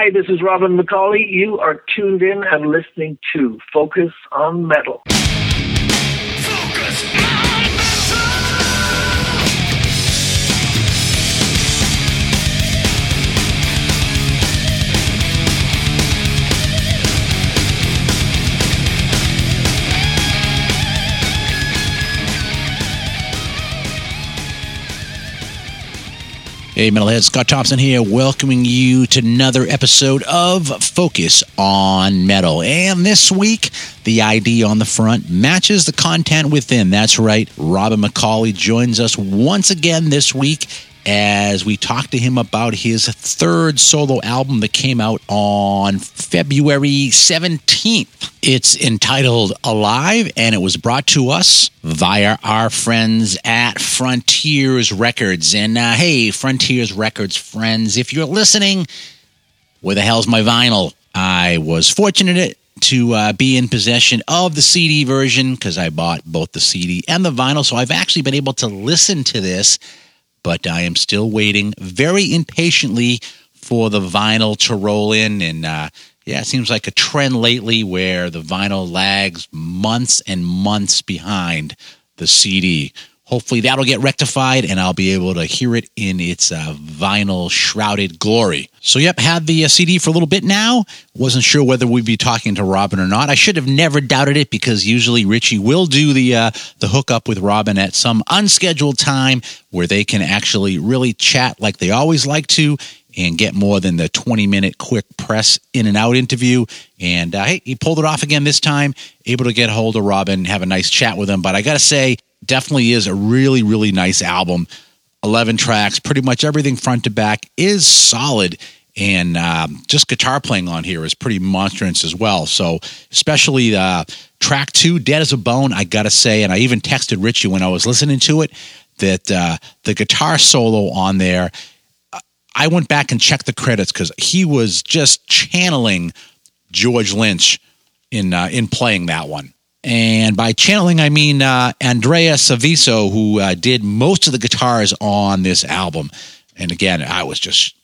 Hi, this is Robin McAuley. You are tuned in and listening to Focus on Metal. Hey, Metalhead, Scott Thompson here, welcoming you to another episode of Focus on Metal. And this week, the ID on the front matches the content within. That's right, Robin McAuley joins us once again this week as we talk to him about his third solo album that came out on February 17th. It's entitled Alive, and it was brought to us via our friends at Frontiers Records. And uh, hey, Frontiers Records friends, if you're listening, where the hell's my vinyl? I was fortunate to uh, be in possession of the CD version because I bought both the CD and the vinyl. So I've actually been able to listen to this but I am still waiting very impatiently for the vinyl to roll in. And uh, yeah, it seems like a trend lately where the vinyl lags months and months behind the CD. Hopefully that'll get rectified and I'll be able to hear it in its uh, vinyl shrouded glory. So, yep, had the uh, CD for a little bit now. Wasn't sure whether we'd be talking to Robin or not. I should have never doubted it because usually Richie will do the uh, the hookup with Robin at some unscheduled time where they can actually really chat like they always like to and get more than the 20 minute quick press in and out interview. And uh, hey, he pulled it off again this time, able to get hold of Robin, have a nice chat with him. But I got to say, definitely is a really, really nice album. 11 tracks, pretty much everything front to back is solid. And um, just guitar playing on here is pretty monstrous as well. So, especially uh, track two, Dead as a Bone, I got to say, and I even texted Richie when I was listening to it that uh, the guitar solo on there, I went back and checked the credits because he was just channeling George Lynch in uh, in playing that one. And by channeling, I mean uh, Andrea Seveso, who uh, did most of the guitars on this album. And again, I was just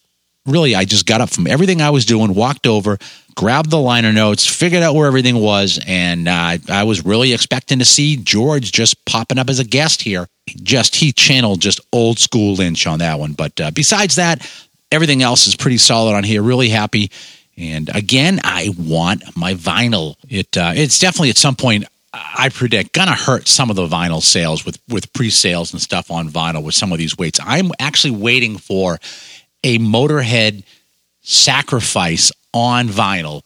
really, I just got up from everything I was doing, walked over, grabbed the liner notes, figured out where everything was, and uh, I was really expecting to see George just popping up as a guest here. Just he channeled just old school Lynch on that one. But uh, besides that, everything else is pretty solid on here. Really happy. And again, I want my vinyl. It uh, it's definitely at some point I predict gonna hurt some of the vinyl sales with with pre-sales and stuff on vinyl with some of these weights. I'm actually waiting for a Motorhead sacrifice on vinyl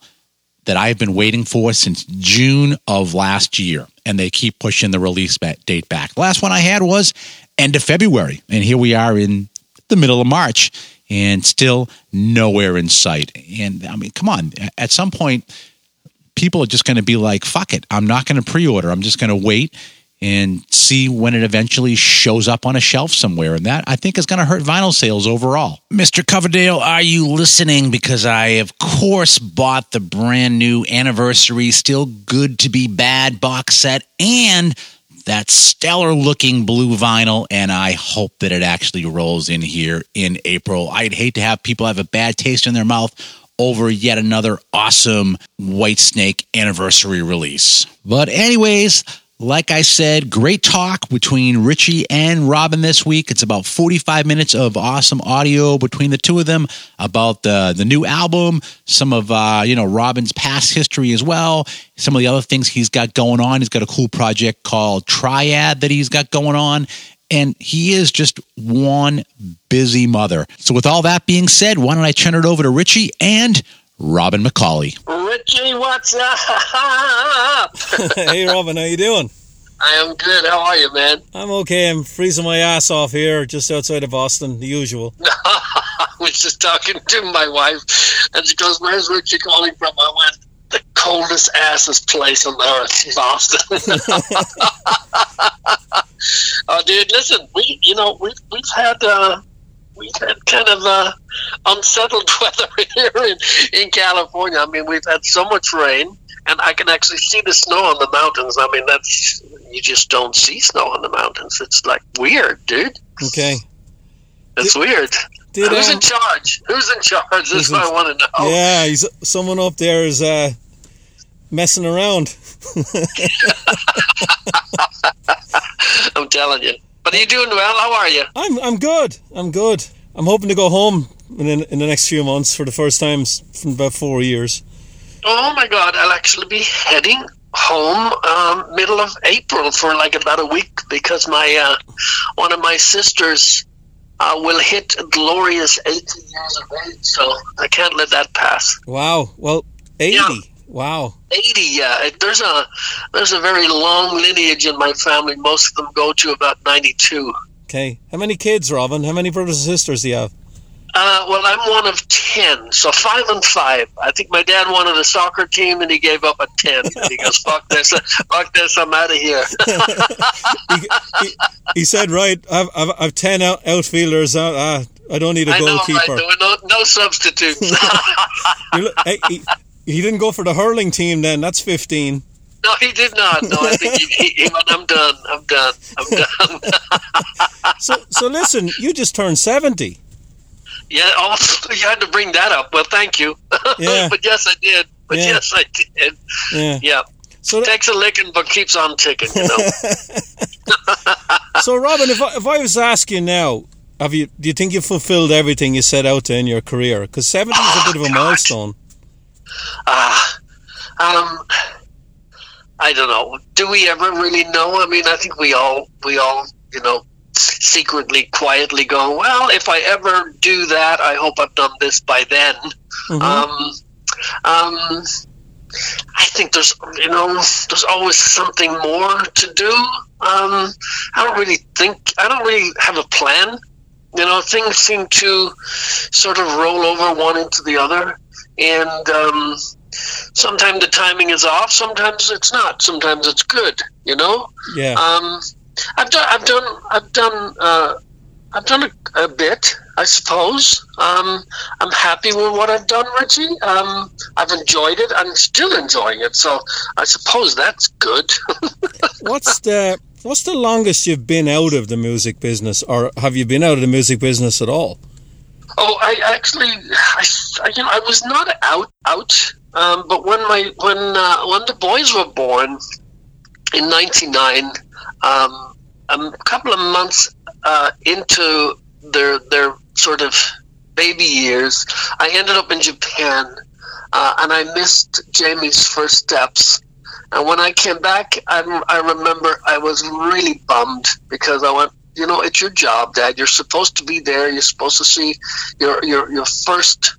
that I've been waiting for since June of last year, and they keep pushing the release date back. The last one I had was end of February, and here we are in the middle of March, and still nowhere in sight. And I mean, come on, at some point, people are just going to be like, fuck it, I'm not going to pre order. I'm just going to wait and see when it eventually shows up on a shelf somewhere. And that I think is going to hurt vinyl sales overall. Mr. Coverdale, are you listening? Because I, of course, bought the brand new anniversary, still good to be bad box set and that stellar looking blue vinyl, and I hope that it actually rolls in here in April. I'd hate to have people have a bad taste in their mouth over yet another awesome Whitesnake anniversary release. But, anyways, like I said, great talk between Richie and Robin this week. It's about 45 minutes of awesome audio between the two of them about the, the new album, some of uh, you know Robin's past history as well, some of the other things he's got going on. He's got a cool project called Triad that he's got going on. And he is just one busy mother. So, with all that being said, why don't I turn it over to Richie and Robin McAuley. Richie, what's up? hey, Robin, how you doing? I am good. How are you, man? I'm okay. I'm freezing my ass off here, just outside of Boston, the usual. I was just talking to my wife, and she goes, "Where's Richie calling from?" I went, "The coldest assest place on earth, Boston." oh, dude, listen, we, you know, we've we've had. Uh, we've had kind of uh, unsettled weather here in, in California. I mean, we've had so much rain, and I can actually see the snow on the mountains. I mean, that's you just don't see snow on the mountains. It's like weird, dude. Okay. It's weird. Did, Who's um, in charge? Who's in charge? This is what I want to know. Yeah, he's someone up there is uh, messing around. I'm telling you. But are you doing well? How are you? I'm I'm good. I'm good. I'm hoping to go home in the, in the next few months for the first time from about four years. Oh my God! I'll actually be heading home um, middle of April for like about a week because my uh, one of my sisters uh, will hit a glorious 80 years of age, so I can't let that pass. Wow. Well, eighty. Yeah. Wow. 80 yeah there's a there's a very long lineage in my family most of them go to about 92 Okay. How many kids, Robin? How many brothers and sisters do you have? Uh, well i'm one of 10 so five and five i think my dad wanted a soccer team and he gave up a 10 and he goes fuck this fuck this i'm out of here he, he, he said, "Right, I've I've, I've ten out, outfielders. Uh, uh, I don't need a i know right goalkeeper." no, no substitutes hey, he, he didn't go for the hurling team. Then that's fifteen. no he did not no i think he, he, he went i'm done i'm done i'm done So so listen, you just turned seventy. Yeah oh you had to bring that up well thank you Yeah. but yes i did but Yeah. yes i did Yeah. yeah So takes a licking but keeps on ticking you know so Robin, if I, if I was to ask you now, have you do you think you fulfilled everything you set out to in your career? Because seventy is a bit of a Oh, God. milestone. Ah, um, I don't know. Do we ever really know? I mean, I think we all, we all, you know, secretly, quietly go, well, if I ever do that, I hope I've done this by then. Mhm. Um, um, I think there's, you know, there's always something more to do. Um, I don't really think, I don't really have a plan. You know, things seem to sort of roll over one into the other. And um, sometimes the timing is off, sometimes it's not, sometimes it's good, you know? yeah. Um, I've done, I've done, I've done, uh, I've done a, a bit, I suppose. Um, I'm happy with what I've done, Richie. Um, I've enjoyed it. I'm still enjoying it, so I suppose that's good. What's the what's the longest you've been out of the music business, or have you been out of the music business at all? oh, I actually, I, I- you know, I was not out, out. Um, but when my when uh, when the boys were born in '99, um, a couple of months uh, into their their sort of baby years, I ended up in Japan, uh, and I missed Jamie's first steps. And when I came back, I, I remember I was really bummed because I went, you know, it's your job, Dad. You're supposed to be there. You're supposed to see your your your first.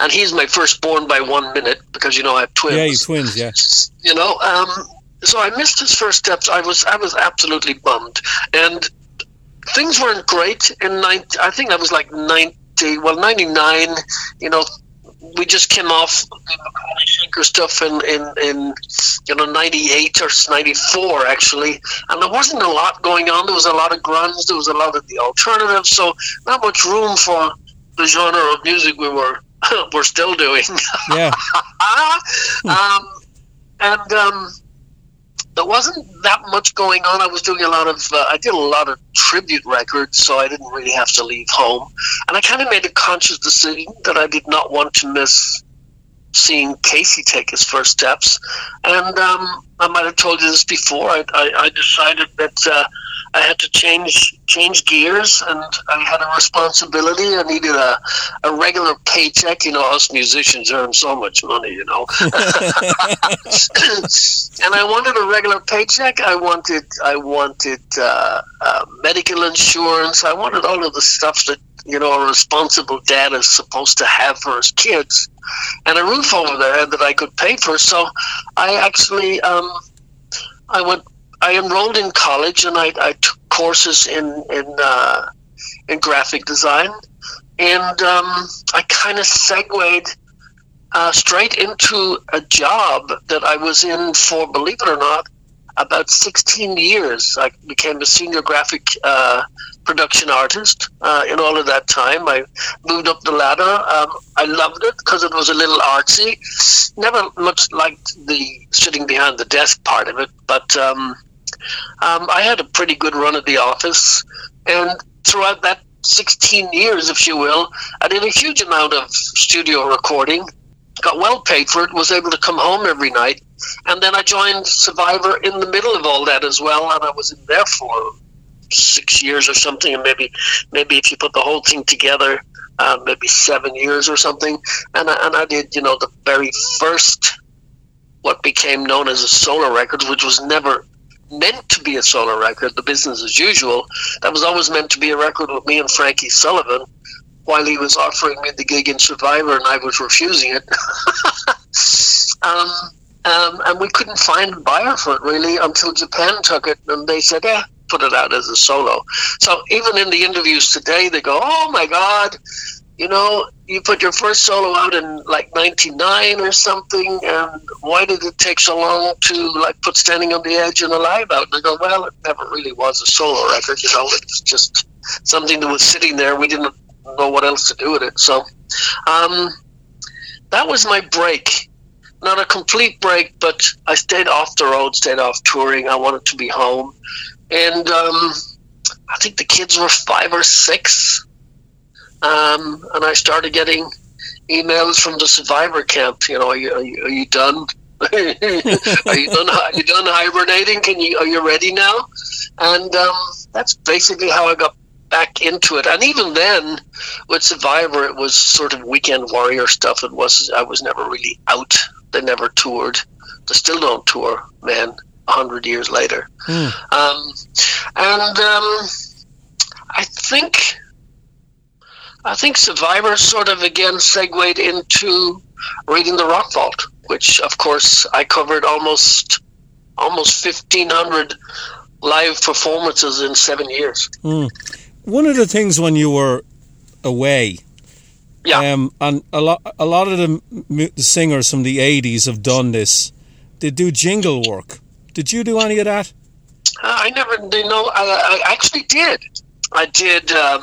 And he's my firstborn by one minute because you know I have twins Yeah, you twins. Yeah. you know um, so i missed his first steps. I was i was absolutely bummed. And things weren't great in 90 i think i was like 90 well 99 you know we just came off the McAuley Schenker stuff in, in, in you know 98 or 94 actually. And there wasn't a lot going on. There was a lot of grunge. There was a lot of the alternative. So not much room for the genre of music we were we're still doing. Yeah. um, and um, there wasn't that much going on. I was doing a lot of, uh, I did a lot of tribute records, so I didn't really have to leave home. And I kind of made a conscious decision that I did not want to miss seeing Casey take his first steps. And um, I might have told you this before. I, I, I decided that uh, I had to change change gears, and I had a responsibility. I needed a, a regular paycheck. You know, us musicians earn so much money. You know, and I wanted a regular paycheck. I wanted I wanted uh, uh, medical insurance. I wanted all of the stuff that you know a responsible dad is supposed to have for his kids, and a roof over their head that I could pay for. So I actually um, I went. I enrolled in college and I, I took courses in in uh, in graphic design, and um, I kind of segued uh, straight into a job that I was in for, believe it or not, about 16 years. I became a senior graphic uh, production artist uh, in all of that time. I moved up the ladder. Um, I loved it because it was a little artsy. Never much liked the sitting behind the desk part of it, but um, um, I had a pretty good run at the office. And throughout that 16 years, if you will, I did a huge amount of studio recording, got well paid for it, was able to come home every night. And then I joined Survivor in the middle of all that as well, and I was in there for six years or something, and maybe maybe if you put the whole thing together, uh, maybe seven years or something. And I, and I did, you know, the very first what became known as a solo record, which was never meant to be a solo record, the business as usual. That was always meant to be a record with me and Frankie Sullivan, while he was offering me the gig in Survivor, and I was refusing it. um, um, and we couldn't find a buyer for it really until Japan took it, and they said, "Yeah, put it out as a solo." So even in the interviews today, they go, "Oh my God, you know, you put your first solo out in like 99 or something and why did it take so long to like put standing on the edge and alive out? And i go well it never really was a solo record you know it was just something that was sitting there we didn't know what else to do with it. So um, that was my break. Not a complete break but i stayed off the road stayed off touring i wanted to be home. And um, i think the kids were five or six um, and I started getting emails from the survivor camp. You know, are you, are you, are you done? are you done? Are you done hibernating? Can you? Are you ready now? And um, that's basically how I got back into it. And even then, with Survivor, it was sort of weekend warrior stuff. It was I was never really out. They never toured. They still don't tour, man. A hundred years later, mm. um, and um, I think I think Survivor sort of again segued into Raiding the Rock Vault, which of course I covered almost almost fifteen hundred live performances in seven years. Mm. One of the things when you were away, yeah, um, and a lot a lot of the, the singers from the eighties have done this. They do jingle work. Did you do any of that? Uh, I never, you know, I, I actually did. I did. Um,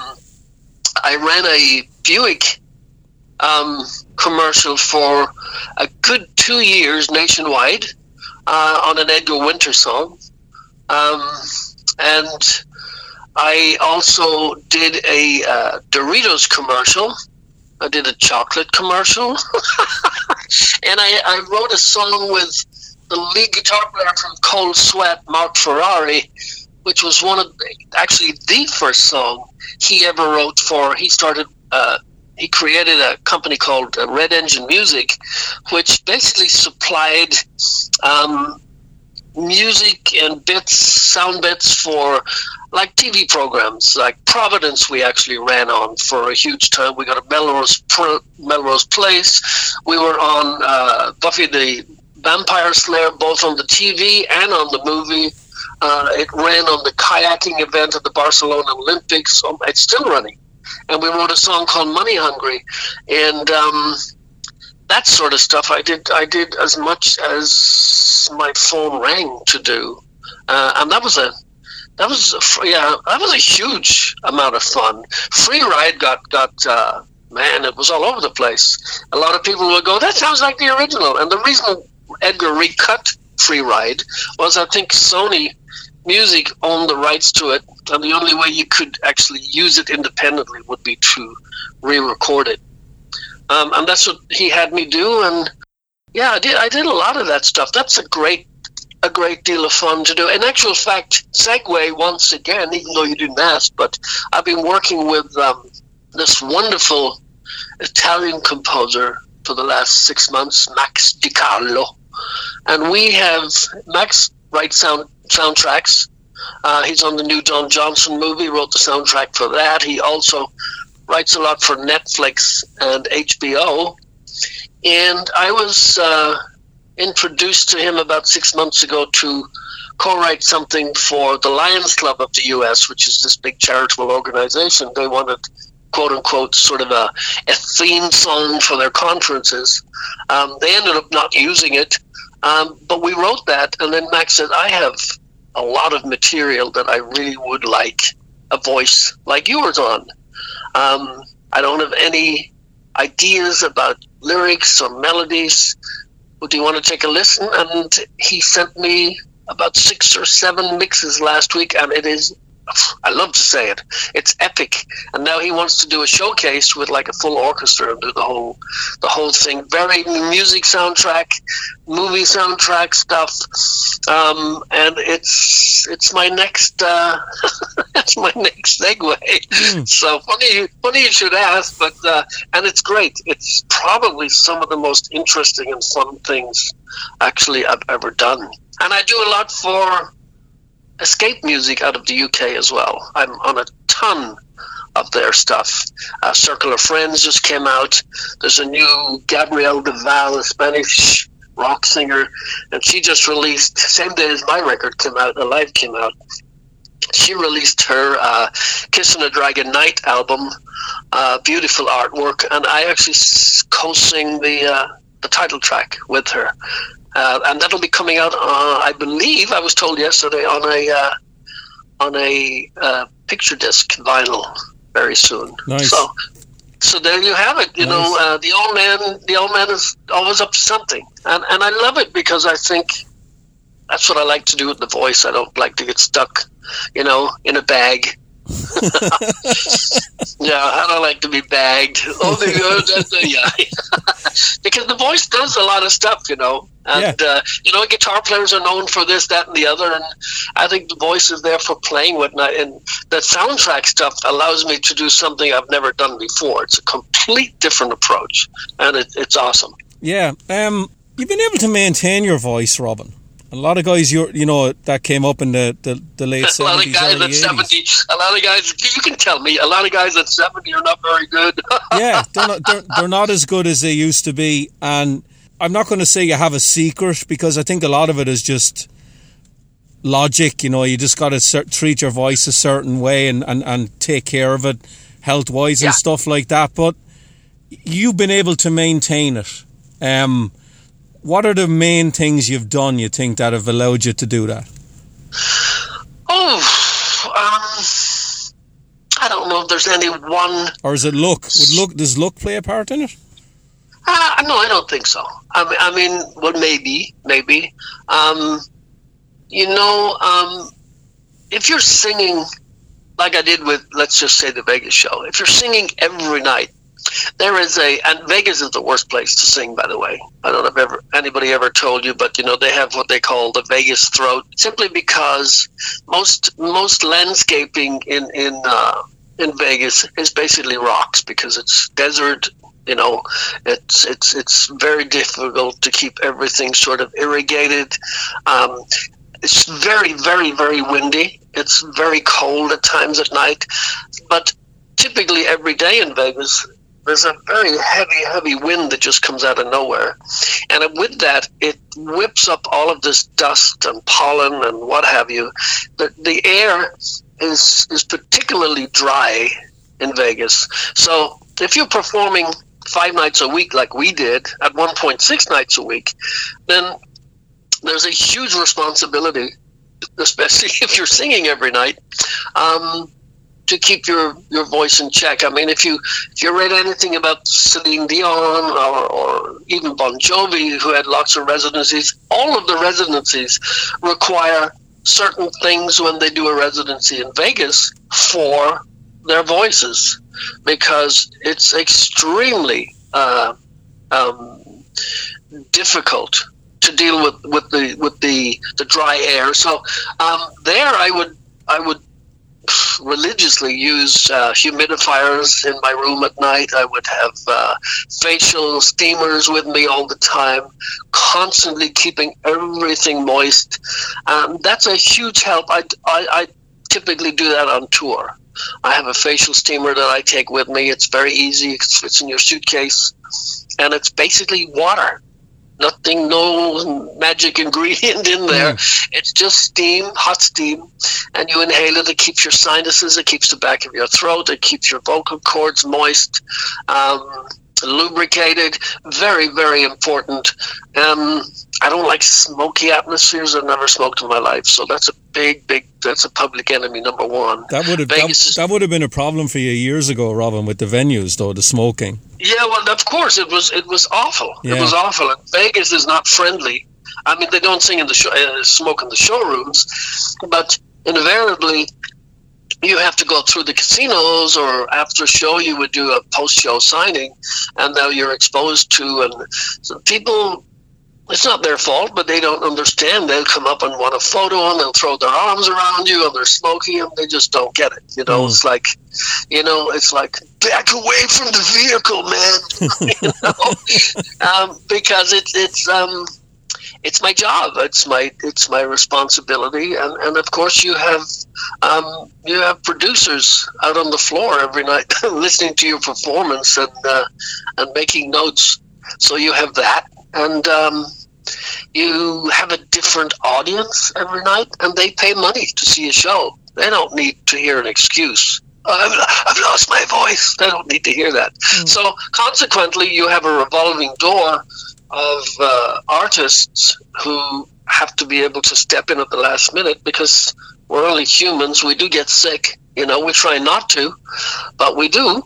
I ran a Buick um, commercial for a good two years nationwide uh, on an Edgar Winter song. Um, and I also did a uh, Doritos commercial. I did a chocolate commercial. and I, I, wrote a song with the lead guitar player from Cold Sweat, Mark Ferrari, which was one of actually the first song he ever wrote for. He started. Uh, he created a company called uh, Red Engine Music, which basically supplied um, music and bits, sound bits for like TV programs, like Providence. We actually ran on for a huge time. We got a Melrose Melrose Place. We were on uh, Buffy the Vampire Slayer, both on the TV and on the movie. Uh, it ran on the kayaking event at the Barcelona Olympics. Um, it's still running. And we wrote a song called Money Hungry. And um, that sort of stuff I did I did as much as my phone rang to do. Uh, and that was a that was yeah that was a huge amount of fun. Free Ride got got uh, man it was all over the place. A lot of people would go that sounds like the original. And the reason Edgar recut Free Ride was I think Sony Music owned the rights to it, and the only way you could actually use it independently would be to re-record it. Um, and that's what he had me do, and yeah, I did. I did a lot of that stuff. That's a great, a great deal of fun to do. In actual fact, segue once again, even though you didn't ask, but I've been working with um, this wonderful Italian composer for the last six months, Max Di Carlo and we have Max writes sound soundtracks. Uh, he's on the new Don Johnson movie. Wrote the soundtrack for that. He also writes a lot for Netflix and HBO. And I was uh, introduced to him about six months ago to co-write something for the Lions Club of the U.S., which is this big charitable organization. They wanted quote unquote sort of a, a theme song for their conferences. Um, they ended up not using it, um, but we wrote that, and then Max said, I have a lot of material that I really would like a voice like yours on. Um, I don't have any ideas about lyrics or melodies. do you want to take a listen? And he sent me about six or seven mixes last week, and it is I love to say it. It's epic. And now he wants to do a showcase with like a full orchestra and do the whole the whole thing. Very music soundtrack, movie soundtrack stuff. Um, and it's it's my next uh, it's my next segue. Mm. So funny funny you should ask, but uh, and it's great. It's probably some of the most interesting and fun things actually I've ever done. And I do a lot for escape music out of the UK as well. I'm on a ton of their stuff. Uh, Circle of Friends just came out. There's a new Gabrielle Deval, a Spanish rock singer, and she just released same day as my record came out. Alive came out. She released her uh, "Kissing a Dragon Night" album. Uh, beautiful artwork, and I actually co-sing the uh, the title track with her. Uh, and that'll be coming out. Uh, I believe I was told yesterday on a uh, on a uh, picture disc vinyl very soon. Nice. So, so there you have it. You nice. know, uh, the old man, the old man is always up to something, and and I love it because I think that's what I like to do with the voice. I don't like to get stuck, you know, in a bag. Yeah, I don't like to be bagged. Oh, yeah. because the voice does a lot of stuff, you know. And, yeah. uh, you know, guitar players are known for this, that, and the other. And I think the voice is there for playing with. And, and the soundtrack stuff allows me to do something I've never done before. It's a complete different approach. And it, it's awesome. Yeah. Um, you've been able to maintain your voice, Robin. A lot of guys, you you know, that came up in the, the, the late a lot of guys at 70, a lot of guys, you can tell me, a lot of guys at 70 are not very good. yeah, they're not, they're, they're not as good as they used to be. And I'm not going to say you have a secret because I think a lot of it is just logic. You know, you just got to treat your voice a certain way and, and, and take care of it health wise yeah. and stuff like that. But you've been able to maintain it. Um, what are the main things you've done you think that have allowed you to do that? Oh, um, I don't know if there's any one. Or is it luck? Would luck does luck play a part in it? Uh, no, I don't think so. I mean, I mean well, maybe, maybe. Um, you know, um, if you're singing like I did with, let's just say, the Vegas show, if you're singing every night, there is a, and Vegas is the worst place to sing, by the way. I don't know if ever anybody ever told you, but you know they have what they call the Vegas throat, simply because most most landscaping in in uh, in Vegas is basically rocks because it's desert. You know, it's it's it's very difficult to keep everything sort of irrigated. Um, it's very, very, very windy. It's very cold at times at night, but typically every day in Vegas there's a very heavy, heavy wind that just comes out of nowhere. And with that, it whips up all of this dust and pollen and what have you. The, the air is, is particularly dry in Vegas. So if you're performing five nights a week like we did at 1.6 nights a week, then there's a huge responsibility, especially if you're singing every night. Um, to keep your, your voice in check. I mean, if you if you read anything about Celine Dion or, or even Bon Jovi, who had lots of residencies, all of the residencies require certain things when they do a residency in Vegas for their voices because it's extremely uh, um, difficult to deal with, with the with the, the dry air. So um, there, I would I would religiously use uh, humidifiers in my room at night. I would have uh, facial steamers with me all the time, constantly keeping everything moist. Um, that's a huge help. I, I, I typically do that on tour. I have a facial steamer that I take with me. It's very easy. It fits in your suitcase, and it's basically water nothing, no magic ingredient in there. Mm. It's just steam, hot steam, and you inhale it. It keeps your sinuses, it keeps the back of your throat, it keeps your vocal cords moist. Um, lubricated, very, very important. Um, I don't like smoky atmospheres. I've never smoked in my life, so that's a big, big. That's a public enemy number one. That would have that, that, would have been a problem for you years ago, Robin, with the venues, though the smoking. Yeah, well, of course it was. It was awful. Yeah. It was awful. And Vegas is not friendly. I mean, they don't sing in the show, uh, smoke in the showrooms, but invariably you have to go through the casinos or after a show you would do a post-show signing and now you're exposed to and so people it's not their fault but they don't understand they'll come up and want a photo and they'll throw their arms around you and they're smoky and they just don't get it you know mm. it's like you know it's like back away from the vehicle man you know um, because it's it's um it's my job. It's my it's my responsibility, and, and of course you have um, you have producers out on the floor every night listening to your performance and uh, and making notes. So you have that, and um, you have a different audience every night, and they pay money to see a show. They don't need to hear an excuse. I've, I've lost my voice. They don't need to hear that. Mm. So consequently, you have a revolving door of uh, artists who have to be able to step in at the last minute because we're only humans. We do get sick. You know, we try not to, but we do.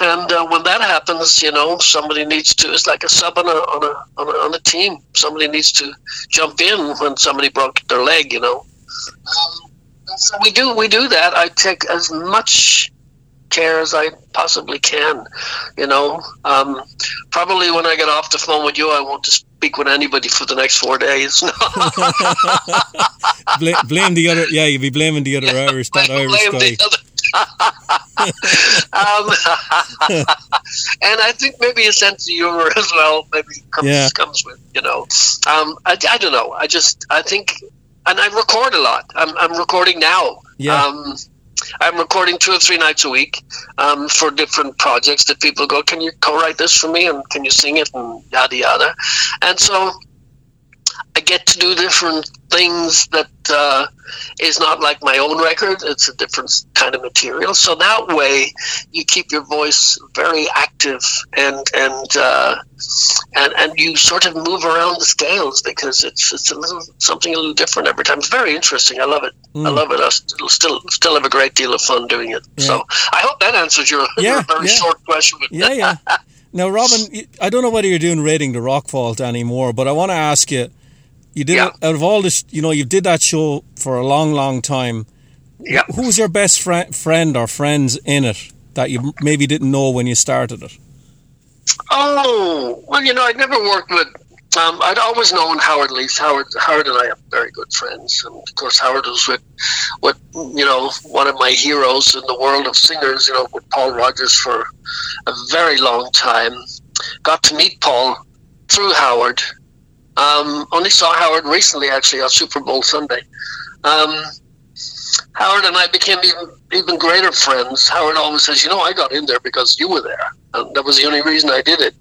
And uh, when that happens, you know, somebody needs to. It's like a sub on a on a on a, on a team. Somebody needs to jump in when somebody broke their leg. You know. Um, so we do we do that. I take as much care as I possibly can. You know, um, probably when I get off the phone with you, I won't speak with anybody for the next four days. blame, blame, the other. Yeah, you'll be blaming the other Irish, that Irish guy. um, and I think maybe a sense of humor as well maybe comes yeah. comes with you know. Um, I, I don't know. I just I think, and I record a lot. I'm I'm recording now. Yeah. Um, I'm recording two or three nights a week um, for different projects that people go, can you co-write this for me and can you sing it and yada yada. And so I get to do different things that uh, is not like my own record. It's a different kind of material. So that way, you keep your voice very active and and uh, and and you sort of move around the scales because it's it's a little something a little different every time. It's very interesting. I love it. Mm. I love it. I still still still have a great deal of fun doing it. Yeah. So I hope that answers your, yeah, your very yeah. short question. yeah, yeah. Now, Robin, I don't know whether you're doing Raiding the Rock Vault anymore, but I want to ask you you did yeah. it, out of all this, you know, you did that show for a long, long time. Yeah. Who's your best fr- friend or friends in it that you maybe didn't know when you started it? Oh, well, you know, I'd never worked with. Um, I'd always known Howard Leese. Howard, Howard and I are very good friends, and of course, Howard was with, with you know, one of my heroes in the world of singers. You know, with Paul Rodgers for a very long time. Got to meet Paul through Howard, um, only saw Howard recently, actually, on Super Bowl Sunday. Um, Howard and I became even even greater friends. Howard always says, "You know, I got in there because you were there, and that was the only reason I did it."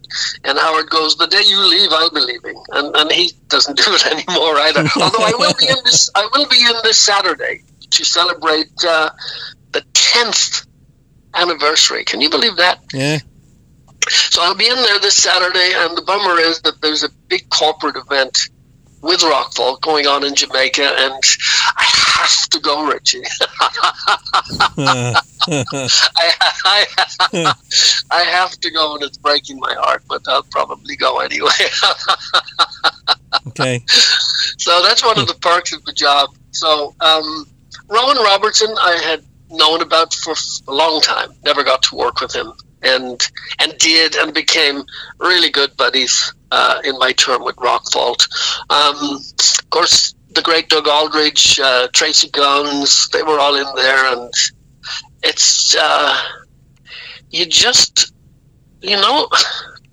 And Howard goes, "The day you leave, I'll be leaving," and and he doesn't do it anymore either. Although I will be in this, I will be in this Saturday to celebrate uh, the tenth anniversary. Can you believe that? Yeah. So I'll be in there this Saturday, and the bummer is that there's a big corporate event with Rock Vault going on in Jamaica, and I have to go, Richie. I, I, I, have to go, and it's breaking my heart, but I'll probably go anyway. okay. So that's one of the perks of the job. So um, Rowan Robertson, I had known about for a long time. Never got to work with him and and did and became really good buddies uh, in my term with Rock Vault. Um, of course, the great Doug Aldrich, uh, Tracii Guns, they were all in there, and it's uh, you just you know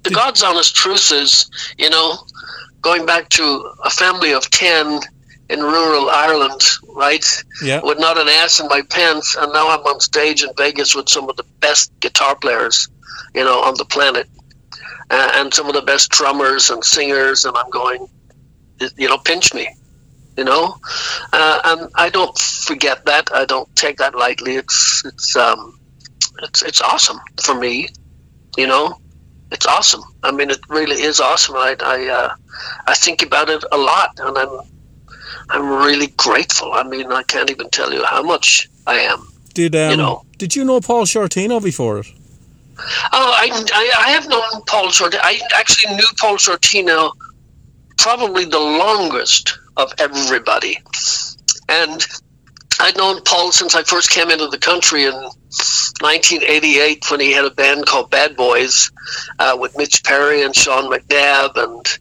the God's honest truth is you know going back to a family of ten in rural Ireland, right? Yeah. With not an ass in my pants, and now I'm on stage in Vegas with some of the best guitar players, you know, on the planet, uh, and some of the best drummers and singers, and I'm going, you know, pinch me, you know, uh, and I don't forget that. I don't take that lightly. It's it's um, it's it's awesome for me, you know. It's awesome. I mean, it really is awesome. I I uh, I think about it a lot, and I'm I'm really grateful. I mean, I can't even tell you how much I am. Did um, you know? Did you know Paul Shortino before it? Oh, I, I, I have known Paul Shortino. I actually knew Paul Shortino probably the longest of everybody, and I'd known Paul since I first came into the country in 1988 when he had a band called Bad Boys uh, with Mitch Perry and Sean McNabb and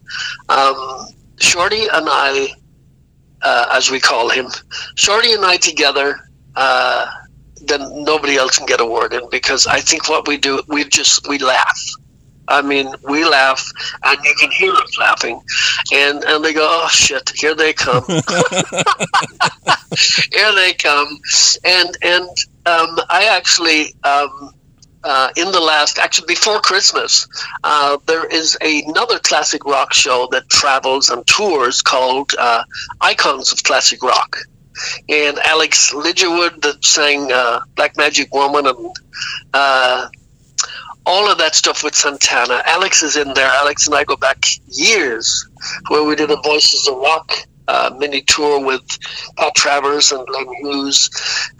um, Shorty and I, uh, as we call him, Shorty and I together. Uh, then nobody else can get a word in because I think what we do, we just we laugh. I mean, we laugh, and you can hear us laughing, and and they go, "Oh shit, here they come, here they come," and and um, I actually. Um, uh, in the last, actually before Christmas, uh, there is another classic rock show that travels and tours called uh, Icons of Classic Rock and Alex Ligertwood that sang uh, Black Magic Woman and uh, all of that stuff with Santana. Alex is in there. Alex and I go back years where we did a Voices of Rock uh, mini tour with Pat Travers and Glenn Hughes.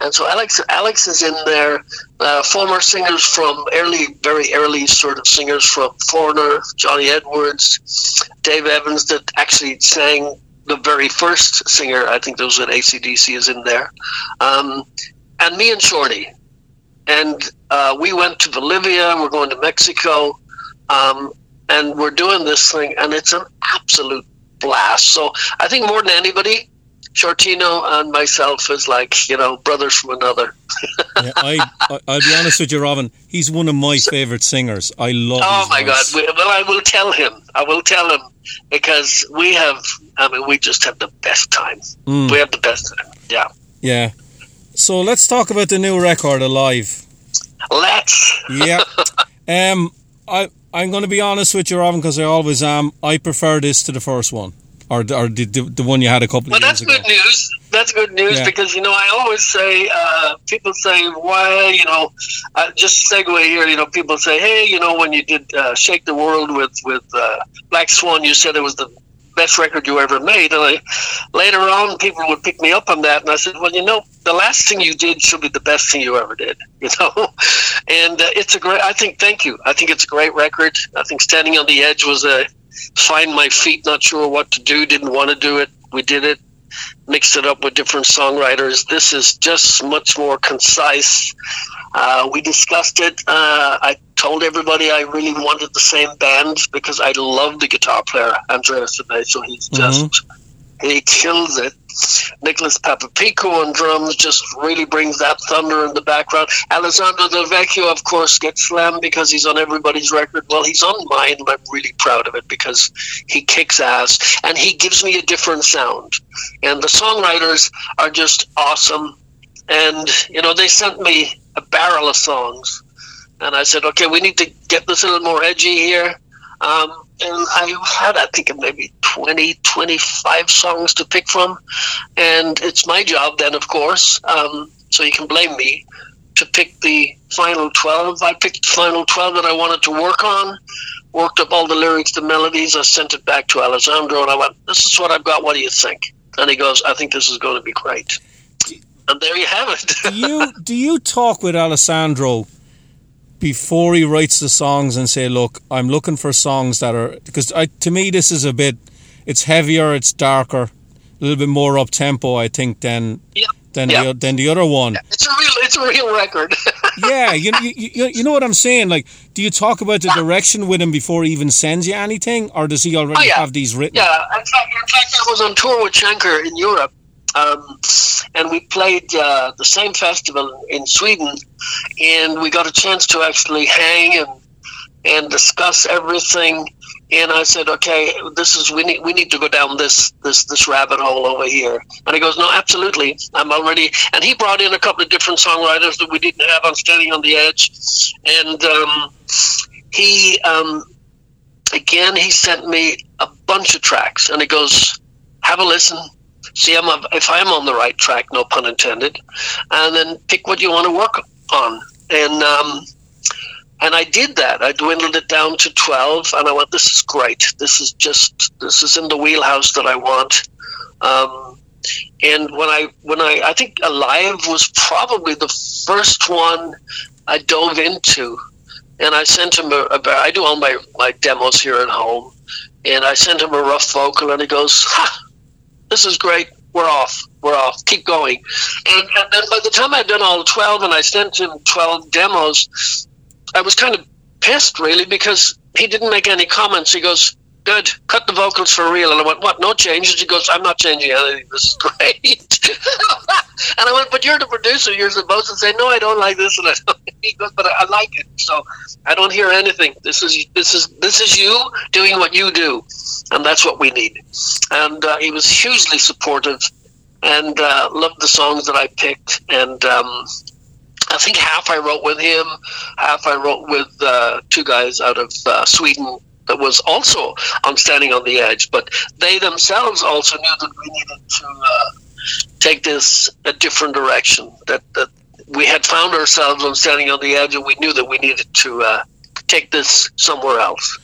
And so Alex Alex is in there. Uh, former singers from early, very early sort of singers from Foreigner, Johnny Edwards, Dave Evans that actually sang the very first singer, I think those at ACDC is in there. Um, and me and Shorty. And uh, we went to Bolivia, we're going to Mexico, um, and we're doing this thing, and it's an absolute blast. So I think more than anybody, Shortino and myself is like you know brothers from another. yeah, I, I will be honest with you, Robin. He's one of my favorite singers. I love. Oh my voice. God! Well, I will tell him. I will tell him because we have. I mean, we just have the best time. Mm. We have the best time. Yeah. Yeah. So let's talk about the new record, Alive. Let's. yeah. Um, I I'm going to be honest with you, Robin, because I always am. I prefer this to the first one, or or the the, the one you had a couple well, of years ago. That's good news. That's good news Yeah. because you know I always say uh, people say why you know uh, just segue here. You know people say hey you know when you did uh, Shake the World with with uh, Black Swan you said it was the best record you ever made. And I, later on people would pick me up on that. And I said well you know the last thing you did should be the best thing you ever did you know? And uh, it's a great I think thank you. I think it's a great record. I think Standing on the Edge was a find my feet not sure what to do didn't want to do it. We did it mixed it up with different songwriters. This is just much more concise. Uh, we discussed it. Uh, I told everybody I really wanted the same band because I love the guitar player, Andrea Seveso He's just, he kills it. Nicholas Papapicco on drums just really brings that thunder in the background. Alessandro Del Vecchio, of course, gets slammed because he's on everybody's record. Well, he's on mine, and I'm really proud of it because he kicks ass and he gives me a different sound. And the songwriters are just awesome. And, you know, they sent me a barrel of songs. And I said, okay, we need to get this a little more edgy here. Um, and I had, I think, maybe 20, 25 songs to pick from. And it's my job then, of course, um, so you can blame me, to pick the final 12. I picked the final 12 that I wanted to work on, worked up all the lyrics, the melodies. I sent it back to Alessandro, and I went, this is what I've got. What do you think? And he goes, I think this is going to be great. And there you have it. do you do you talk with Alessandro before he writes the songs and say, "Look, I'm looking for songs that are because I, to me this is a bit, it's heavier, it's darker, a little bit more up tempo, I think, than Yeah. than Yeah. the than the other one. It's a real, it's a real record. yeah, you, you you you know what I'm saying? Like, do you talk about the direction with him before he even sends you anything, or does he already Oh, yeah. have these written? Yeah, in fact, in fact, I was on tour with Schenker in Europe, um, and we played uh, the same festival in Sweden, and we got a chance to actually hang and and discuss everything. And I said, okay, this is we need we need to go down this this this rabbit hole over here. And he goes, no, absolutely, I'm already. And he brought in a couple of different songwriters that we didn't have on Standing on the Edge, and um, he. Um, again, he sent me a bunch of tracks, and he goes, "Have a listen, see I'm if I'm on the right track, no pun intended, and then pick what you want to work on." And um, and I did that. I dwindled it down to twelve, and I went, "This is great. This is just this is in the wheelhouse that I want." Um, and when I when I I think Alive was probably the first one I dove into and I sent him a, a I do all my, my demos here at home, and I sent him a rough vocal, and he goes, "Ha, this is great. we're off. We're off. Keep going. And, and then by the time I'd done all 12 and I sent him 12 demos, I was kind of pissed, really, because he didn't make any comments. He goes, good. Cut the vocals for real. And I went, what? No changes? He goes, I'm not changing anything. This is great. and I went, but you're the producer. You're supposed to say, no, I don't like this. And I. He goes, but I like it. So I don't hear anything. This is this is this is you doing what you do, and that's what we need. And uh, he was hugely supportive, and uh, loved the songs that I picked. And um, I think half I wrote with him, half I wrote with uh, two guys out of uh, Sweden that was also on Standing on the Edge, but they themselves also knew that we needed to uh, take this a different direction. That that we had found ourselves on Standing on the Edge, and we knew that we needed to uh, take this somewhere else.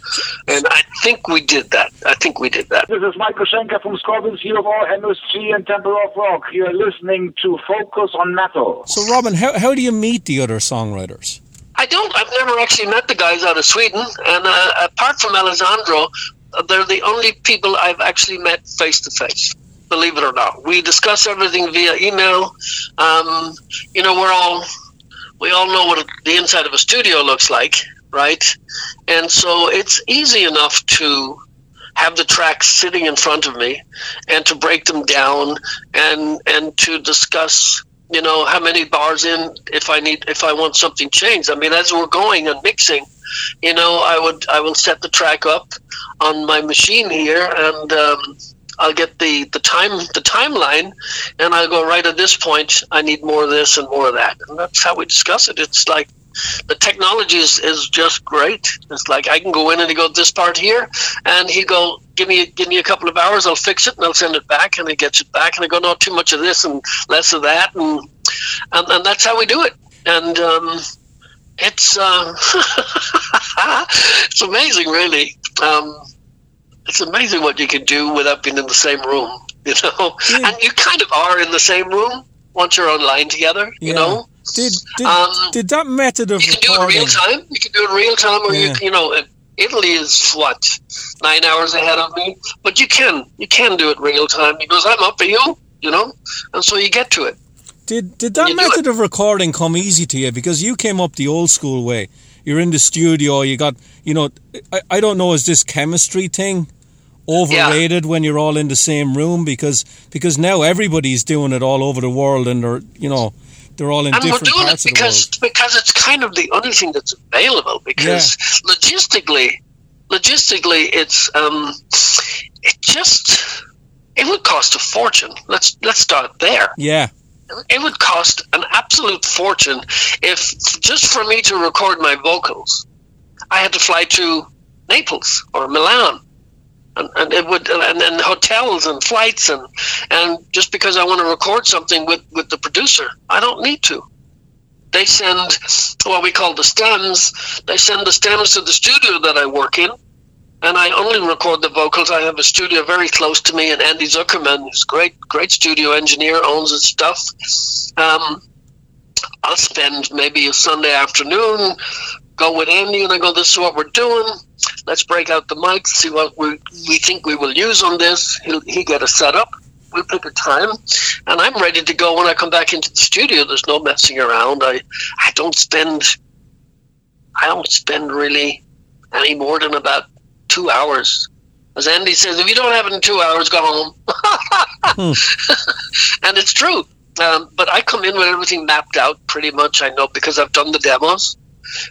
And I think we did that. I think we did that. This is Michael Schenker from Scorpions Hero, MSG, and Temple of Rock. You're listening to Focus on Metal. So, Robin, how, how do you meet the other songwriters? Never actually met the guys out of Sweden, and uh, apart from Alessandro, they're the only people I've actually met face to face. Believe it or not, we discuss everything via email. Um, you know, we're all we all know what the inside of a studio looks like, right? And so it's easy enough to have the tracks sitting in front of me and to break them down and and to discuss you know how many bars in if i need if i want something changed. I mean as we're going and mixing you know i would i will set the track up on my machine here and um, i'll get the the time the timeline and i'll go right at this point i need more of this and more of that and that's how we discuss it it's like the technology is, is just great. It's like I can go in and he go this part here, and he go give me give me a couple of hours. I'll fix it and I'll send it back, and he gets it back, and I go no too much of this and less of that, and and, and that's how we do it. And um, it's uh, it's amazing, really. Um, it's amazing what you can do without being in the same room, you know. Yeah. And you kind of are in the same room once you're online together, you yeah. know. Did did, um, did that method of you can recording... do it real time? You can do it real time, or yeah. you you know, Italy is what nine hours ahead of me, but you can you can do it real time because I'm up for you, you know, and so you get to it. Did did that method of recording come easy to you because you came up the old school way? You're in the studio. You got you know. I, I don't know. Is this chemistry thing? overrated yeah. when you're all in the same room because because now everybody's doing it all over the world and they're you know they're all in different and different we're doing parts it because because it's kind of the only thing that's available. Because yeah. logistically, logistically, it's um, it just it would cost a fortune. Let's let's start there. Yeah. It would cost an absolute fortune if just for me to record my vocals, I had to fly to Naples or Milan and, and it would and, and hotels and flights and and just because I want to record something with with the producer, I don't need to. They send what we call the stems. They send the stems to the studio that I work in, and I only record the vocals. I have a studio very close to me, and Andy Zuckerman, who's a great great studio engineer, owns his stuff. Um, I'll spend maybe a Sunday afternoon, go with Andy, and I go, "This is what we're doing." let's break out the mics, see what we, we think we will use on this. He'll he get us set up. We pick a time, and I'm ready to go when I come back into the studio. There's no messing around. I I don't spend I don't spend really any more than about two hours. As Andy says, if you don't have it in two hours, go home. hmm. and it's true. Um, but I come in with everything mapped out pretty much. I know because I've done the demos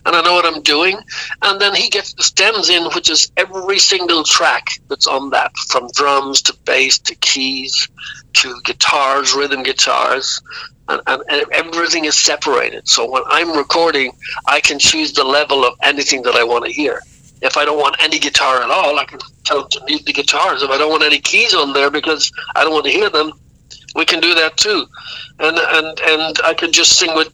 and I know what I'm doing. And then he gets the stems in, which is every single track that's on that, from drums to bass to keys to guitars, rhythm guitars. And, and, and, everything is separated. So when I'm recording, I can choose the level of anything that I want to hear. If I don't want any guitar at all, I can tell them to mute the guitars. If I don't want any keys on there because I don't want to hear them, we can do that too. And and and I can just sing with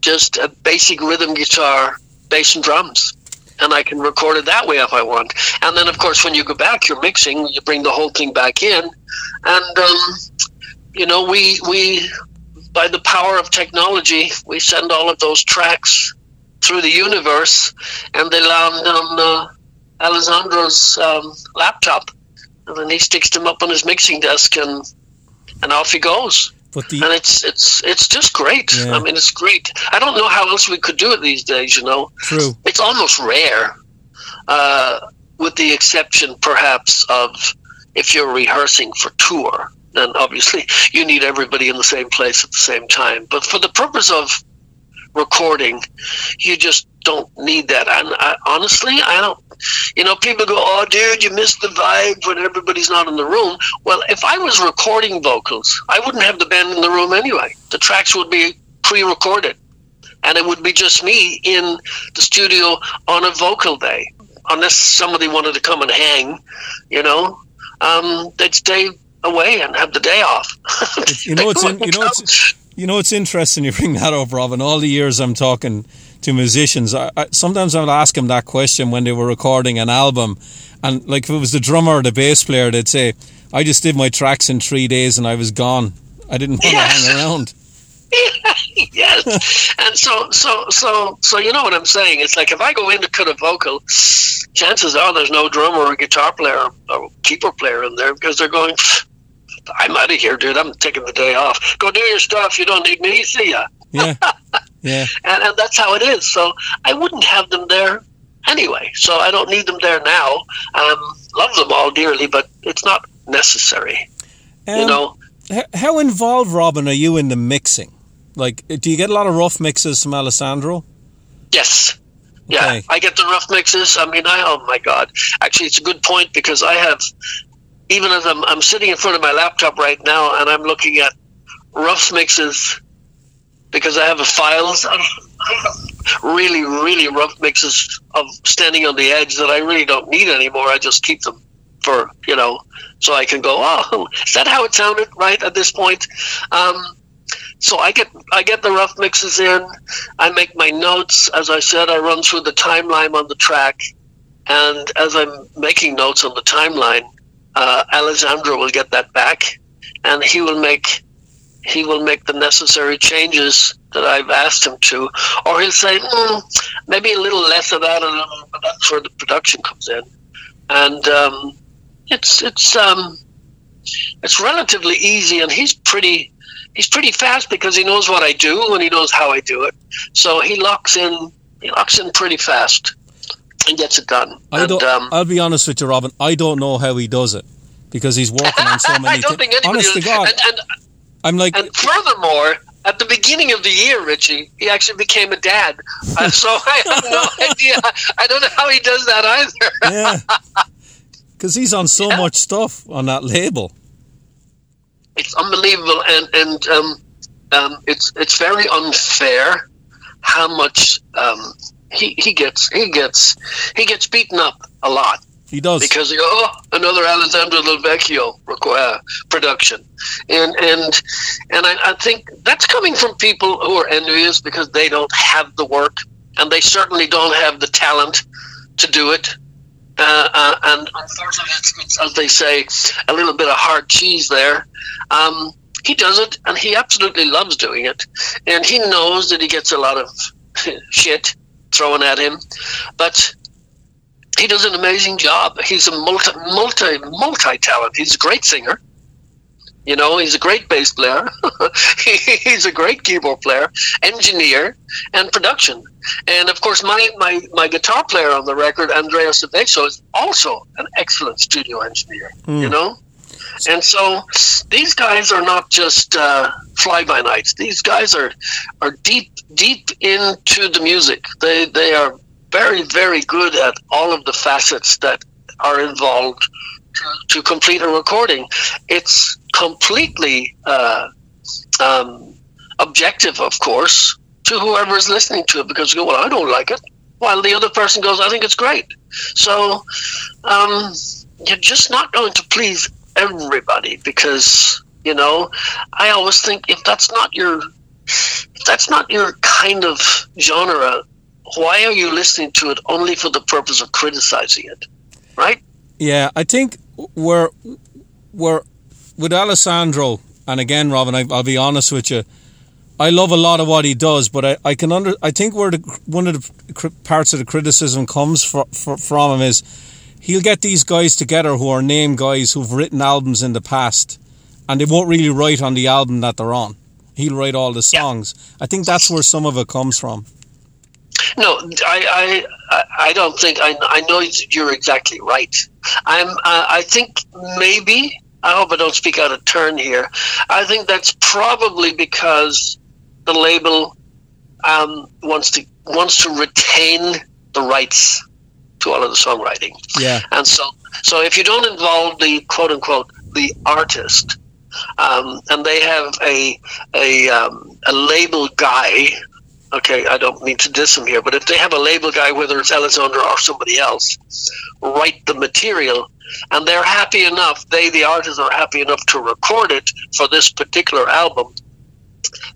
just a basic rhythm guitar, bass and drums. And I can record it that way if I want. And then, of course, when you go back, you're mixing, you bring the whole thing back in. And, um, you know, we, we, by the power of technology, we send all of those tracks through the universe and they land on uh, Alessandro's um, laptop. And then he sticks them up on his mixing desk and and off he goes. But the And it's it's it's just great. Yeah. I mean, it's great. I don't know how else we could do it these days. You know, true. it's almost rare, uh, with the exception perhaps of if you're rehearsing for tour. Then obviously you need everybody in the same place at the same time. But for the purpose of recording, you just don't need that. And I, honestly, I don't. You know, people go, "Oh, dude, you missed the vibe when everybody's not in the room." Well, if I was recording vocals, I wouldn't have the band in the room anyway. The tracks would be pre-recorded, and it would be just me in the studio on a vocal day. Unless somebody wanted to come and hang, you know, um, they'd stay away and have the day off. You know, it's in, you know, it's you know, it's interesting you bring that up, Robin. All the years I'm talking to musicians, I, I, sometimes I'll ask them that question when they were recording an album, and like if it was the drummer or the bass player, they'd say, "I just did my tracks in three days and I was gone. I didn't want Yes. to hang around." yes. And so, so, so, so, you know what I'm saying? It's like if I go in to cut a vocal, chances are there's no drummer or guitar player or keyboard player in there because they're going, I'm out of here, dude. I'm taking the day off. Go do your stuff. You don't need me. See ya. Yeah, yeah. And, and that's how it is. So I wouldn't have them there anyway. So I don't need them there now. Um, love them all dearly, but it's not necessary. you Um, know? how involved, Robin, are you in the mixing? Like, do you get a lot of rough mixes from Alessandro? Yes. Yeah, Okay. I get the rough mixes. I mean, I oh my god. Actually, it's a good point because I have, even as I'm I'm sitting in front of my laptop right now and I'm looking at rough mixes because I have a files. Really, really rough mixes of standing on the edge that I really don't need anymore. I just keep them for you know, so I can go. Oh, is that how it sounded? Right at this point. Um, so I get I get the rough mixes in. I make my notes. As I said, I run through the timeline on the track, and as I'm making notes on the timeline, uh, Alessandro will get that back, and he will make he will make the necessary changes that I've asked him to, or he'll say mm, maybe a little less of that, and that's where the production comes in, and um, it's it's um, it's relatively easy, and he's pretty he's pretty fast because he knows what I do and he knows how I do it. So he locks in he locks in pretty fast and gets it done. I and, don't. um, I'll be honest with you, Robin. I don't know how he does it because he's working on so many. I don't thi- think anybody. honest to God, and, and, I'm like, and furthermore, at the beginning of the year, Richie, he actually became a dad. Uh, so I have no idea. I don't know how he does that either. yeah, because he's on so Yeah. much stuff on that label. it's unbelievable, and and um, um, it's it's very unfair how much um, he he gets he gets he gets beaten up a lot. He does. because go, oh, another Alessandro Del Vecchio require production, and and and I, I think that's coming from people who are envious because they don't have the work and they certainly don't have the talent to do it. Uh, uh, and unfortunately, it's, it's, as they say, a little bit of hard cheese there. Um, he does it, and he absolutely loves doing it, and he knows that he gets a lot of shit thrown at him, but he does an amazing job. He's a multi, multi, multi talent. He's a great singer. You know, he's a great bass player. He's a great keyboard player, engineer, and production. And of course, my, my, my guitar player on the record, Andrea Seveso, is also an excellent studio engineer. You hmm. know, and so these guys are not just uh, fly by nights. These guys are are deep deep into the music. They they are very very good at all of the facets that are involved to, to complete a recording. It's completely uh, um, objective, of course, to whoever is listening to it because you go, well, I don't like it, while the other person goes, I think it's great. So um, you're just not going to please everybody because you know I always think if that's not your if that's not your kind of genre, why are you listening to it only for the purpose of criticizing it? Right? Yeah, I think we're we're with Alessandro, and again, Robin, I, I'll be honest with you. I love a lot of what he does, but I, I can under I think where the one of the parts of the criticism comes fr- fr- from him is he'll get these guys together who are name guys who've written albums in the past, and they won't really write on the album that they're on. He'll write all the songs. I think that's where some of it comes from. No, I, I, I don't think I, I know you're exactly right. I'm, uh, I think maybe I hope I don't speak out of turn here. I think that's probably because the label um, wants to wants to retain the rights to all of the songwriting. Yeah. And so, so if you don't involve the quote unquote the artist, um, and they have a a um, a label guy. Okay, I don't mean to diss him here, but if they have a label guy, whether it's Alessandro or somebody else, write the material, and they're happy enough, they the artists are happy enough to record it for this particular album.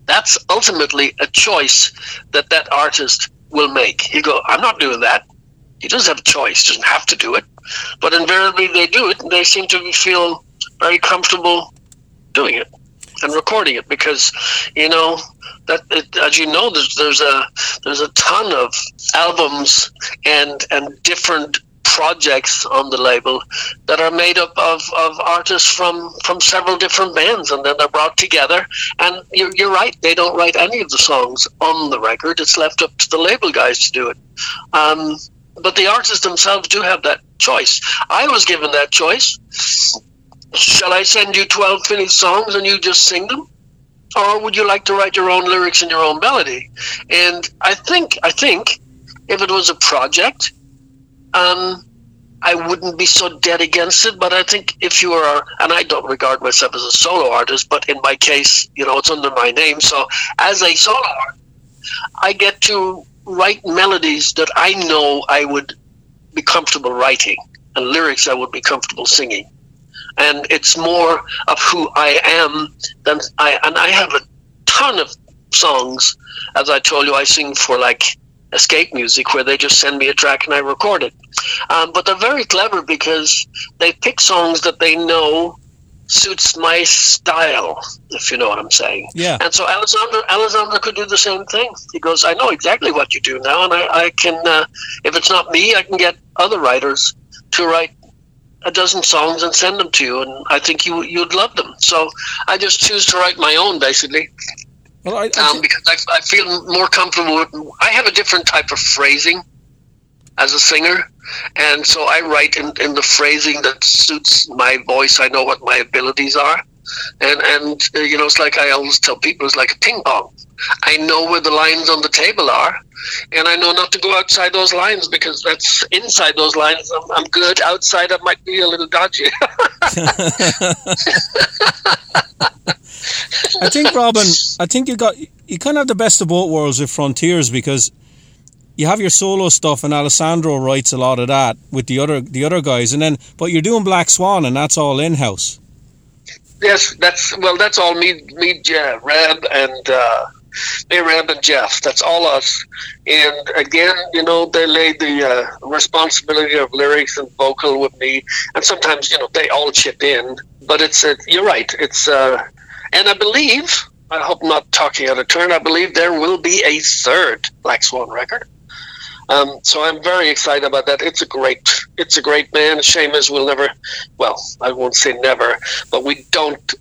That's ultimately a choice that that artist will make. He go, I'm not doing that. He doesn't have a choice; doesn't have to do it, but invariably they do it, and they seem to feel very comfortable doing it and recording it because you know that it, as you know there's there's a there's a ton of albums and and different projects on the label that are made up of, of artists from from several different bands and then they're brought together. And you're, you're right they don't write any of the songs on the record. It's left up to the label guys to do it. Um, but the artists themselves do have that choice i was given that choice shall I send you 12 finished songs and you just sing them? Or would you like to write your own lyrics and your own melody? And I think, I think if it was a project, um, I wouldn't be so dead against it. But I think if you are, and I don't regard myself as a solo artist, but in my case, you know, it's under my name. So as a solo artist, I get to write melodies that I know I would be comfortable writing and lyrics I would be comfortable singing and it's more of who I am than I. And I have a ton of songs, as I told you, I sing for like escape music, where they just send me a track and I record it. Um, but they're very clever because they pick songs that they know suits my style, if you know what I'm saying. Yeah. And so Alexander Alexander could do the same thing. He goes, I know exactly what you do now, and I, I can, uh, if it's not me, I can get other writers to write a dozen songs and send them to you, and I think you you'd love them. So I just choose to write my own, basically, Well, I, I um, because I, I feel more comfortable. With, I have a different type of phrasing as a singer, and so I write in, in the phrasing that suits my voice. I know what my abilities are, and and uh, you know, it's like I always tell people, it's like a ping pong. I know where the lines on the table are, and I know not to go outside those lines because that's inside those lines. I'm, I'm good. Outside, I might be a little dodgy. I think Robin, I think you got you kind of have the best of both worlds with Frontiers because you have your solo stuff and Alessandro writes a lot of that with the other the other guys, and then but you're doing Black Swan and that's all in house. yes, that's well, that's all me, me, yeah, Reb, and uh, me, Reb, and Jeff. That's all us. And again, you know, they laid the uh, responsibility of lyrics and vocal with me, and sometimes you know they all chip in. But it's uh, you're right. It's uh, and I believe I hope I'm not talking out of turn. I believe there will be a third Black Swan record. Um, so I'm very excited about that. It's a great, it's a great band. Shame is we'll never, well, I won't say never, but we don't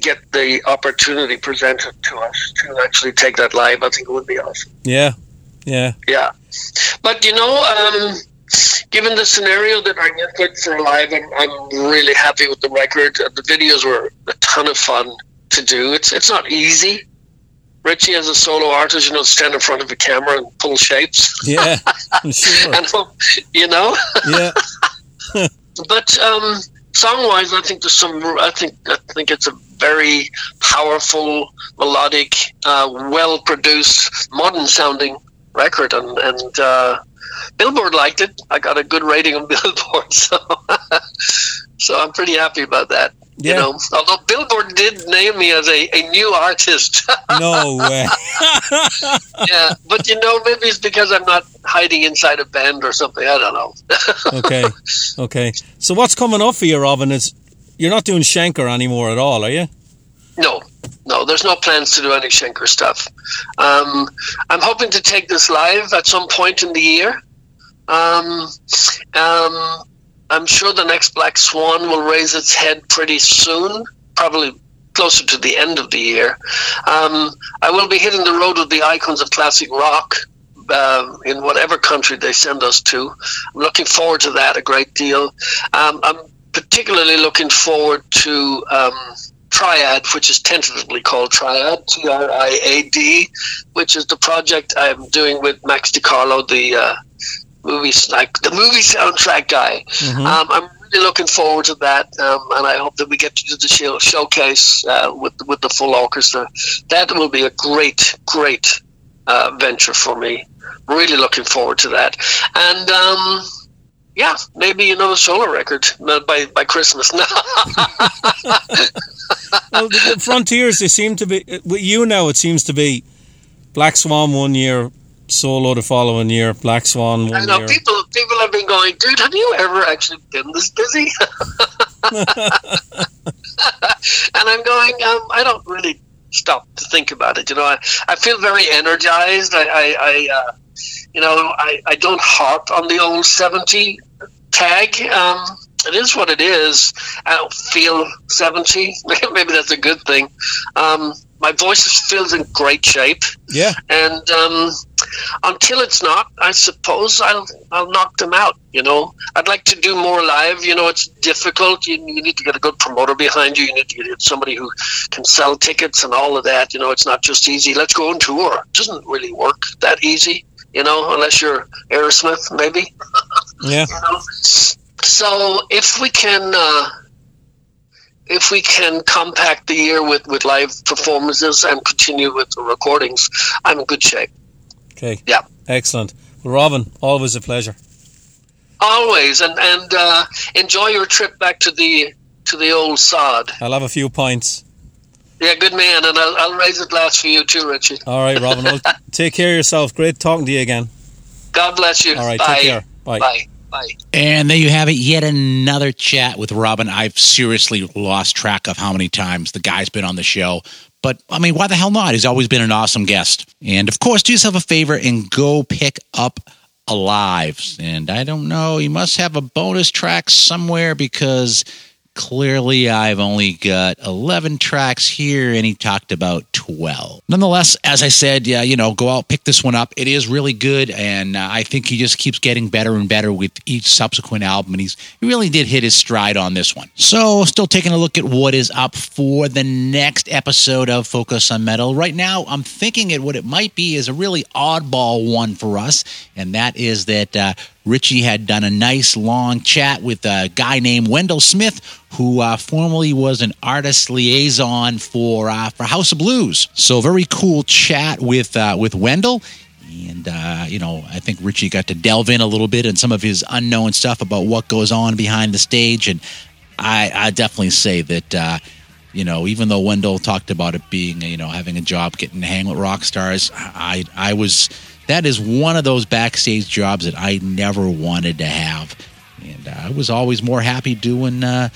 get the opportunity presented to us to actually take that live. I think it would be awesome. Yeah, yeah, Yeah, but you know, um, given the scenario that I get good for live, I'm, I'm really happy with the record. The videos were a ton of fun to do. It's it's not easy. Richie, as a solo artist, you know, stand in front of a camera and pull shapes, yeah. I'm sure. and you know. Yeah, but um, song-wise, I think there's some. I think I think it's a very powerful, melodic, uh, well-produced, modern-sounding record, and and uh, Billboard liked it. I got a good rating on Billboard, so so I'm pretty happy about that. Yeah. You know, although Billboard did name me as a, a new artist. no way. yeah, but you know, maybe it's because I'm not hiding inside a band or something. I don't know. Okay, okay. So what's coming up for you, Robin? Is you're not doing Schenker anymore at all, are you? No, no, there's no plans to do any Schenker stuff. Um, I'm hoping to take this live at some point in the year. Um, um, I'm sure the next Black Swan will raise its head pretty soon, probably closer to the end of the year. Um, I will be hitting the road with the icons of classic rock. Uh, in whatever country they send us to, I'm looking forward to that a great deal. Um, I'm particularly looking forward to um, Triad, which is tentatively called Triad, T R I A D, which is the project I'm doing with Max DiCarlo, the uh, movie like the movie soundtrack guy. Mhm. Um, I'm really looking forward to that, um, and I hope that we get to do the show, showcase uh, with with the full orchestra. That will be a great, great uh, venture for me. Really looking forward to that, and. Um, yeah, maybe another solo record uh, by by Christmas. Well, the, the frontiers they seem to be with you now. It seems to be Black Swan one year, solo the following year, Black Swan I know year. people. People have been going, dude. Have you ever actually been this busy? and I'm going. Um, I don't really stop to think about it. You know, I, I feel very energized. I, I, I uh, you know, I, I don't harp on the old seventy tag. Um, it is what it is. I don't feel seventy. Maybe that's a good thing. Um, my voice is feels in great shape Yeah, and um, until it's not, I suppose I'll I'll knock them out. You know, I'd like to do more live. You know, it's difficult. You, you need to get a good promoter behind you. You need to get somebody who can sell tickets and all of that. You know, it's not just easy. Let's go on tour. It doesn't really work that easy. You know, unless you're Aerosmith, maybe. yeah. You know? So if we can, uh, if we can compact the year with, with live performances and continue with the recordings, I'm in good shape. Okay. Yeah. Excellent. Well, Robin, always a pleasure. Always, and and uh, enjoy your trip back to the to the old sod. I'll have a few pints. Yeah, good man, and I'll, I'll raise a glass for you too, Richie. All right, Robin. Well, take care of yourself. Great talking to you again. God bless you. All right, Bye. take care. Bye. Bye. Bye. And there you have it, yet another chat with Robin. I've seriously lost track of how many times the guy's been on the show. But I mean, why the hell not? He's always been an awesome guest. And of course, do yourself a favor and go pick up Alive. And I don't know, he must have a bonus track somewhere because clearly I've only got 11 tracks here and he talked about 12. Nonetheless, as I said, yeah, you know, go out, pick this one up. It is really good. And uh, I think he just keeps getting better and better with each subsequent album. And he's, he really did hit his stride on this one. So, still taking a look at what is up for the next episode of Focus on Metal. Right now, I'm thinking it what it might be is a really oddball one for us. And that is that uh, Richie had done a nice long chat with a guy named Wendell Smith, who uh, formerly was an artist liaison for uh, for House of Blues. So very cool chat with uh, with Wendell. And, uh, you know, I think Richie got to delve in a little bit and some of his unknown stuff about what goes on behind the stage. And I, I definitely say that, uh, you know, even though Wendell talked about it being, you know, having a job, getting to hang with rock stars, I, I was, that is one of those backstage jobs that I never wanted to have. And uh, I was always more happy doing, uh,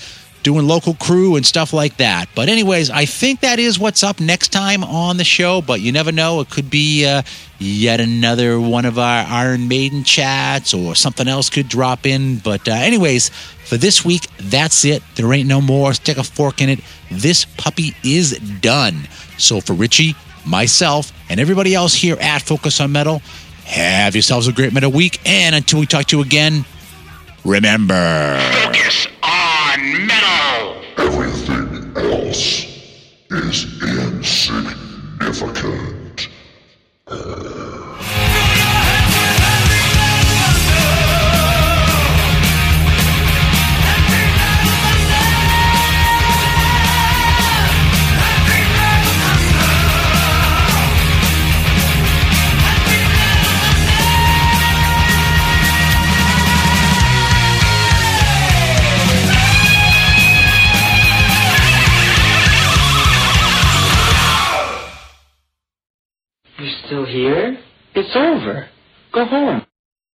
doing local crew and stuff like that. But anyways, I think that is what's up next time on the show. But you never know; it could be uh, yet another one of our Iron Maiden chats, or something else could drop in. But uh, anyways, for this week, that's it. There ain't no more. Stick a fork in it. This puppy is done. So for Richie, myself, and everybody else here at Focus on Metal, have yourselves a great metal week. And until we talk to you again, remember. Focus on metal. Everything else is insignificant. Here? It's over. Go home.